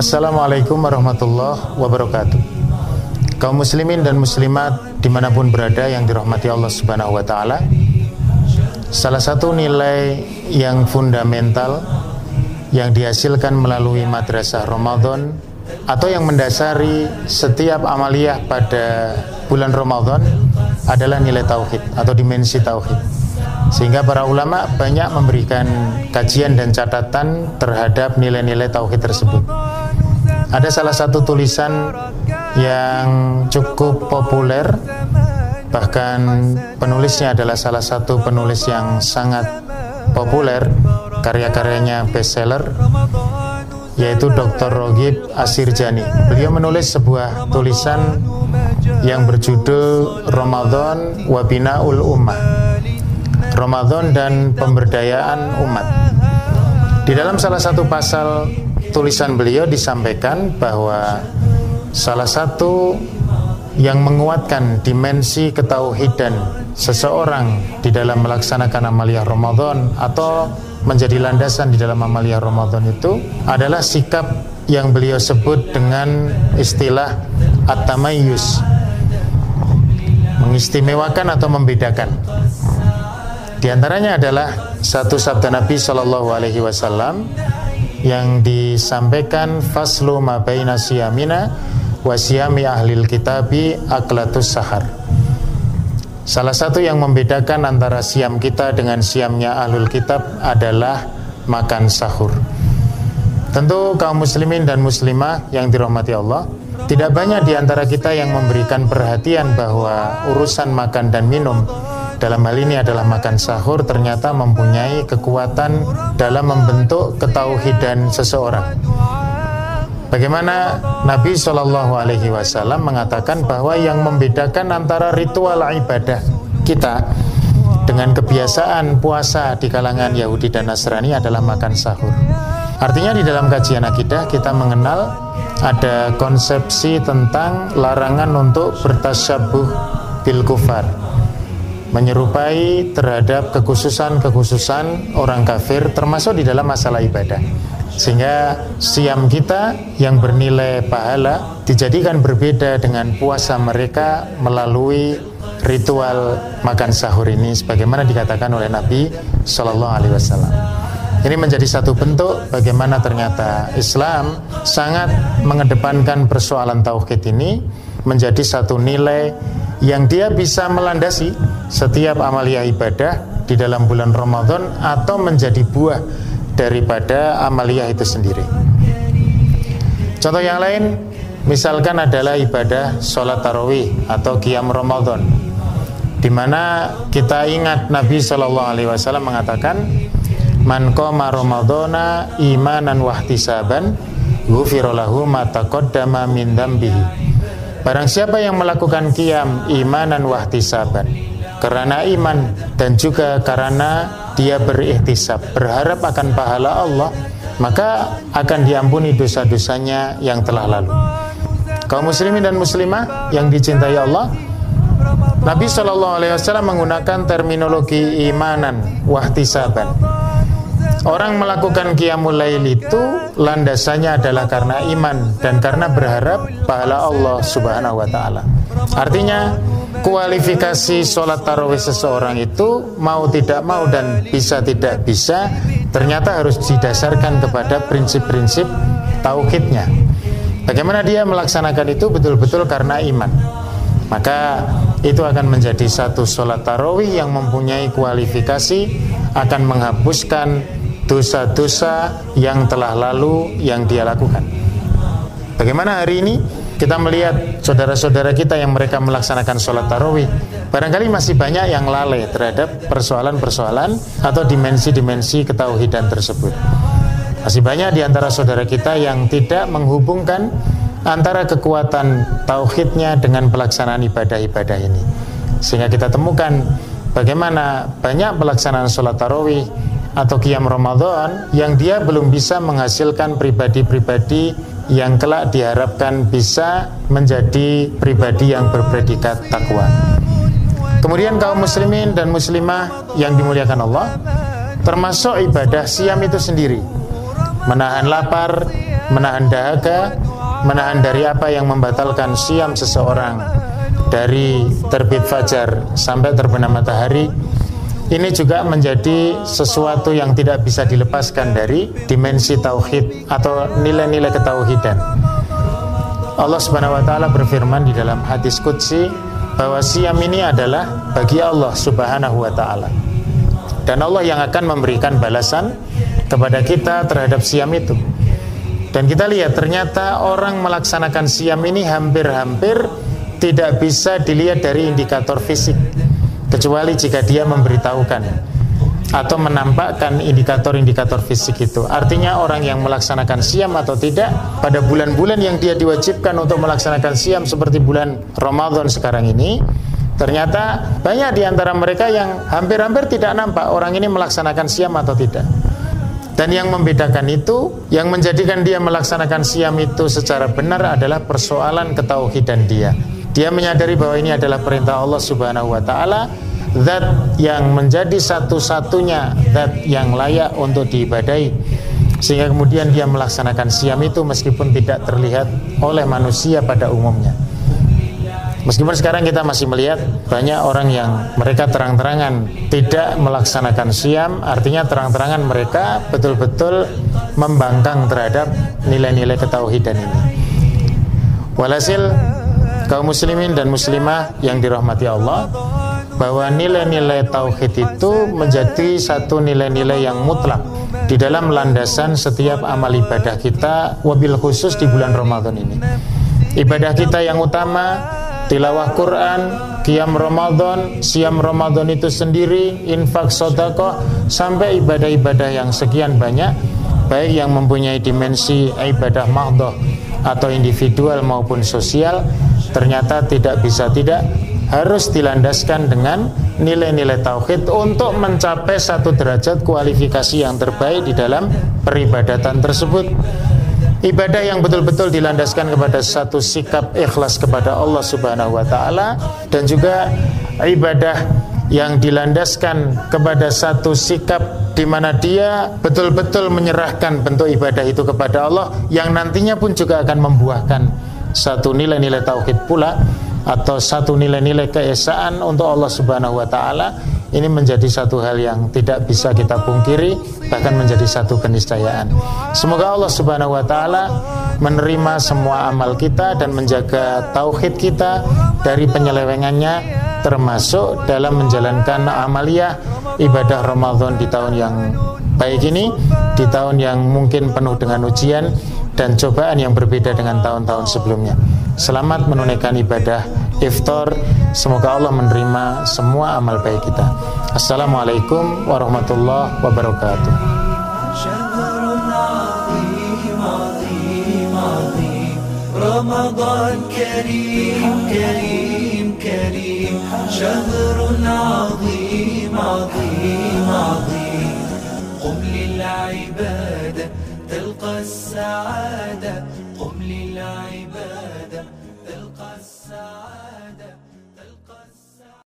Assalamualaikum warahmatullahi wabarakatuh. Kaum muslimin dan muslimat di mana pun berada yang dirahmati Allah subhanahu wa ta'ala Salah satu nilai yang fundamental yang dihasilkan melalui madrasah Ramadan atau yang mendasari setiap amaliyah pada bulan Ramadan adalah nilai tauhid atau dimensi tauhid. Sehingga para ulama banyak memberikan kajian dan catatan terhadap nilai-nilai tauhid tersebut. Ada salah satu tulisan yang cukup populer bahkan penulisnya adalah salah satu penulis yang sangat populer karya-karyanya bestseller yaitu Dr. Rogib Asirjani. Beliau menulis sebuah tulisan yang berjudul Ramadan Wabinaul Ummah Ramadan dan pemberdayaan umat. Di dalam salah satu pasal tulisan beliau disampaikan bahwa salah satu yang menguatkan dimensi ketauhidan seseorang di dalam melaksanakan amaliyah Ramadan atau menjadi landasan di dalam amaliyah Ramadan itu adalah sikap yang beliau sebut dengan istilah at-tamayyus mengistimewakan atau membedakan. Di antaranya adalah satu sabda Nabi Shallallahu Alaihi Wasallam yang disampaikan faslu ma baina siyamina wa siyami ahlil kitabi aklatus sahar. Salah satu yang membedakan antara siam kita dengan siamnya ahlul kitab adalah makan sahur. Tentu kaum muslimin dan muslimah yang dirahmati Allah, tidak banyak di antara kita yang memberikan perhatian bahwa urusan makan dan minum dalam hal ini adalah makan sahur ternyata mempunyai kekuatan dalam membentuk ketauhidan seseorang. Bagaimana Nabi Shallallahu Alaihi Wasallam mengatakan bahwa yang membedakan antara ritual ibadah kita dengan kebiasaan puasa di kalangan Yahudi dan Nasrani adalah makan sahur. Artinya di dalam kajian akidah kita mengenal ada konsepsi tentang larangan untuk bertasyabuh bil kufar menyerupai terhadap kekhususan-kekhususan orang kafir termasuk di dalam masalah ibadah sehingga siam kita yang bernilai pahala dijadikan berbeda dengan puasa mereka melalui ritual makan sahur ini sebagaimana dikatakan oleh Nabi Shallallahu Alaihi Wasallam. Ini menjadi satu bentuk bagaimana ternyata Islam sangat mengedepankan persoalan tauhid ini menjadi satu nilai yang dia bisa melandasi setiap amalia ibadah di dalam bulan Ramadan atau menjadi buah daripada amalia itu sendiri. Contoh yang lain, misalkan adalah ibadah sholat tarawih atau qiyam Ramadan, di mana kita ingat Nabi Shallallahu Alaihi Wasallam mengatakan, man qama Ramadana imanan wahtisaban, ghufirallahu ma taqaddama min dambihi Barang siapa yang melakukan kiam imanan wahtisaban karena iman dan juga karena dia berikhtisab berharap akan pahala Allah maka akan diampuni dosa-dosanya yang telah lalu. Kaum muslimin dan muslimah yang dicintai Allah, Nabi Shallallahu Alaihi Wasallam menggunakan terminologi imanan wahtisaban Orang melakukan qiyamul lail itu landasannya adalah karena iman dan karena berharap pahala Allah Subhanahu wa taala. Artinya kualifikasi sholat tarawih seseorang itu mau tidak mau dan bisa tidak bisa ternyata harus didasarkan kepada prinsip-prinsip tauhidnya. Bagaimana dia melaksanakan itu betul-betul karena iman. Maka itu akan menjadi satu sholat tarawih yang mempunyai kualifikasi akan menghapuskan dosa-dosa yang telah lalu yang dia lakukan. Bagaimana hari ini kita melihat saudara-saudara kita yang mereka melaksanakan sholat tarawih barangkali masih banyak yang lalai terhadap persoalan-persoalan atau dimensi-dimensi ketauhidan tersebut. Masih banyak di antara saudara kita yang tidak menghubungkan antara kekuatan tauhidnya dengan pelaksanaan ibadah-ibadah ini. Sehingga kita temukan bagaimana banyak pelaksanaan sholat tarawih atau kiam Ramadan yang dia belum bisa menghasilkan pribadi-pribadi yang kelak diharapkan bisa menjadi pribadi yang berpredikat takwa. Kemudian kaum muslimin dan muslimah yang dimuliakan Allah, termasuk ibadah siam itu sendiri. Menahan lapar, menahan dahaga, menahan dari apa yang membatalkan siam seseorang dari terbit fajar sampai terbenam matahari ini juga menjadi sesuatu yang tidak bisa dilepaskan dari dimensi tauhid atau nilai-nilai ketauhidan. Allah Subhanahu wa taala berfirman di dalam hadis qudsi bahwa siam ini adalah bagi Allah Subhanahu wa taala. Dan Allah yang akan memberikan balasan kepada kita terhadap siam itu. Dan kita lihat ternyata orang melaksanakan siam ini hampir-hampir tidak bisa dilihat dari indikator fisik kecuali jika dia memberitahukan atau menampakkan indikator-indikator fisik itu. Artinya orang yang melaksanakan siam atau tidak pada bulan-bulan yang dia diwajibkan untuk melaksanakan siam seperti bulan Ramadan sekarang ini, ternyata banyak di antara mereka yang hampir-hampir tidak nampak orang ini melaksanakan siam atau tidak. Dan yang membedakan itu, yang menjadikan dia melaksanakan siam itu secara benar adalah persoalan ketauhidan dia. Dia menyadari bahwa ini adalah perintah Allah Subhanahu wa taala, zat yang menjadi satu-satunya zat yang layak untuk diibadai. Sehingga kemudian dia melaksanakan siam itu meskipun tidak terlihat oleh manusia pada umumnya. Meskipun sekarang kita masih melihat banyak orang yang mereka terang-terangan tidak melaksanakan siam, artinya terang-terangan mereka betul-betul membangkang terhadap nilai-nilai ketauhidan ini. Walhasil kaum muslimin dan muslimah yang dirahmati Allah bahwa nilai-nilai tauhid itu menjadi satu nilai-nilai yang mutlak di dalam landasan setiap amal ibadah kita wabil khusus di bulan Ramadan ini. Ibadah kita yang utama tilawah Quran, kiam Ramadan, siam Ramadan itu sendiri, infak sodakoh, sampai ibadah-ibadah yang sekian banyak, baik yang mempunyai dimensi ibadah mahdoh atau individual maupun sosial, ternyata tidak bisa tidak harus dilandaskan dengan nilai-nilai tauhid untuk mencapai satu derajat kualifikasi yang terbaik di dalam peribadatan tersebut. Ibadah yang betul-betul dilandaskan kepada satu sikap ikhlas kepada Allah Subhanahu wa taala dan juga ibadah yang dilandaskan kepada satu sikap di mana dia betul-betul menyerahkan bentuk ibadah itu kepada Allah yang nantinya pun juga akan membuahkan satu nilai-nilai tauhid pula atau satu nilai-nilai keesaan untuk Allah Subhanahu wa taala ini menjadi satu hal yang tidak bisa kita pungkiri bahkan menjadi satu keniscayaan. Semoga Allah Subhanahu wa taala menerima semua amal kita dan menjaga tauhid kita dari penyelewengannya termasuk dalam menjalankan amaliyah ibadah Ramadan di tahun yang baik ini di tahun yang mungkin penuh dengan ujian dan cobaan yang berbeda dengan tahun-tahun sebelumnya. Selamat menunaikan ibadah iftar. Semoga Allah menerima semua amal baik kita. Assalamualaikum warahmatullahi wabarakatuh. رمضان كريم كريم كريم شهر عظيم عظيم السعادة.